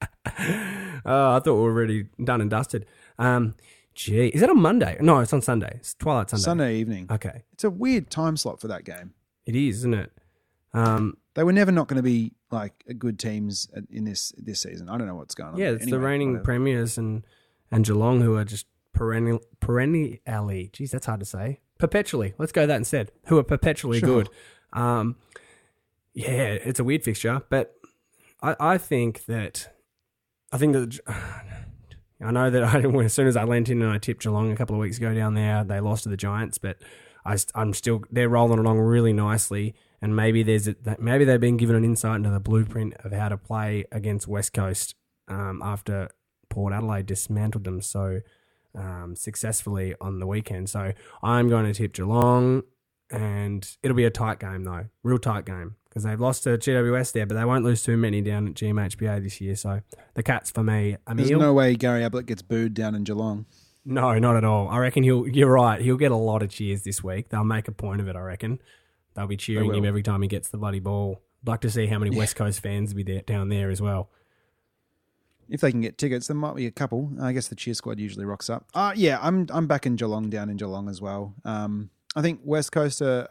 oh, I thought we were already done and dusted. Um, gee, is that on Monday? No, it's on Sunday. It's Twilight Sunday. Sunday evening. Okay, It's a weird time slot for that game. it is, isn't it? Um, They were never not going to be like good teams at- in this this season. I don't know what's going on. yeah, it's the Anyway, reigning whatever. premiers and and Geelong who are just perennial perennially. Geez, that's hard to say. Perpetually. Let's go that instead. Who are perpetually Sure. good. Um, yeah, it's a weird fixture, but I, I think that I think that I know that I as soon as I lent in and I tipped Geelong a couple of weeks ago down there, they lost to the Giants, but I, am still they're rolling along really nicely, and maybe there's a, maybe they've been given an insight into the blueprint of how to play against West Coast um, after Port Adelaide dismantled them so um, successfully on the weekend. So I'm going to tip Geelong, and it'll be a tight game though, real tight game because they've lost to GWS there, but they won't lose too many down at GMHBA this year. So the Cats for me, There's no way Gary Ablett gets booed down in Geelong. No, not at all. I reckon he'll. You're right. He'll get a lot of cheers this week. They'll make a point of it. I reckon they'll be cheering will. him every time he gets the bloody ball. I'd like to see how many West Coast fans will be there, down there as well. If they can get tickets, there might be a couple. I guess the cheer squad usually rocks up. Uh yeah, I'm I'm back in Geelong, down in Geelong as well. Um, I think West Coast. Uh,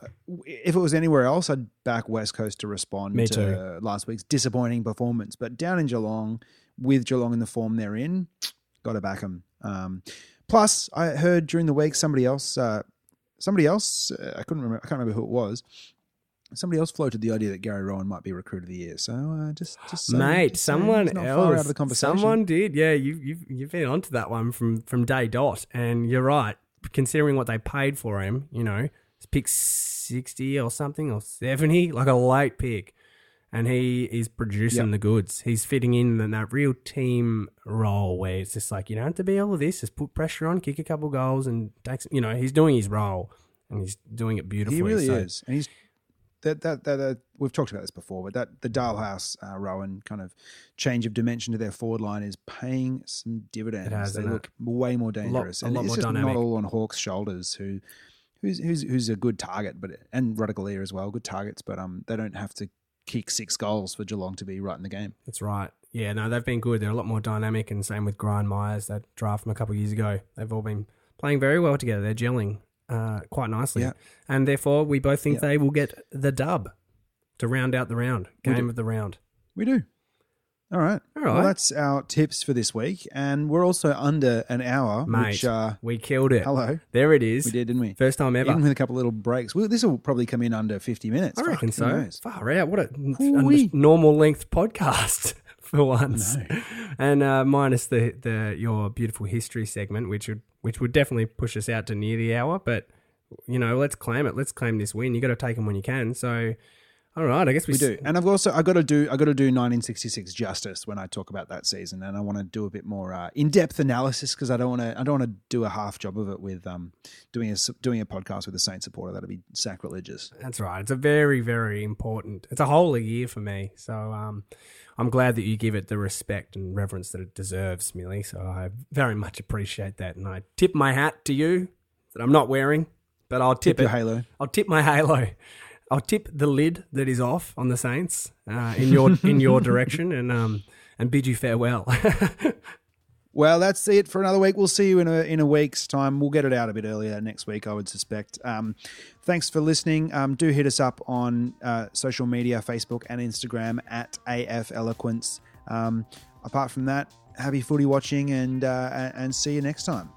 if it was anywhere else, I'd back West Coast to respond Me to last week's disappointing performance. But down in Geelong, with Geelong in the form they're in, got to back them. Um, plus, I heard during the week somebody else, uh, somebody else, uh, I couldn't remember, I can't remember who it was, Somebody else floated the idea that Gary Rohan might be recruit of the year. So uh, just, just saying- Mate, someone else, far out of the conversation. someone did. Yeah, you, you've you've been onto that one from from day dot, and you're right. Considering what they paid for him, you know, it's pick sixty or something or seventy, like a late pick, and he is producing Yep. the goods. He's fitting in in that real team role where it's just like you don't have to be all of this. Just put pressure on, kick a couple goals, and take. Some, you know, he's doing his role, and he's doing it beautifully. He really so- is, and he's that that that. Uh, we've talked about this before, but that the Dahlhaus uh, Rohan kind of change of dimension to their forward line is paying some dividends. It has, they isn't it? look way more dangerous, a lot, and lot it's just dynamic. not all on Hawk's shoulders. Who, who's who's who's a good target, but and Ratugolea as well, good targets, but um, they don't have to kick six goals for Geelong to be right in the game. That's right. Yeah, no, they've been good. They're a lot more dynamic, and same with Gryan Miers, that draft from a couple of years ago. They've all been playing very well together. They're gelling uh, quite nicely, Yeah. and therefore we both think Yeah. they will get the dub to round out the round, game of the round. We do. All right. All Well, that's our tips for this week, and we're also under an hour. Mate, which uh, we killed it. hello, There it is. we did, didn't we? First time ever. Even with a couple little breaks. Well, this will probably come in under 50 minutes. I Fuck, reckon so. Far out. What a, a normal length podcast for once. And uh, minus the, the your beautiful history segment, which would which would definitely push us out to near the hour. But you know, let's claim it. Let's claim this win. You got to take them when you can. So, all right, I guess we, We do, and I've also I got to do I got to do 1966 justice when I talk about that season, and I want to do a bit more uh, in depth analysis because I don't want to I don't want to do a half job of it with um doing a doing a podcast with a Saint supporter that'd be sacrilegious. That's right. It's a very, very important. It's a holy year for me. So um, I'm glad that you give it the respect and reverence that it deserves, Millie. So I very much appreciate that, and I tip my hat to you that I'm not wearing, but I'll tip, Tip your halo. I'll tip my halo. I'll tip the lid that is off on the Saints uh, in your in your direction, and um and bid you farewell. Well, that's it for another week. We'll see you in a in a week's time. We'll get it out a bit earlier next week, I would suspect. Um, thanks for listening. Um, do hit us up on uh, social media, Facebook and Instagram at AF Eloquence. Um, apart from that, happy footy watching and uh, and see you next time.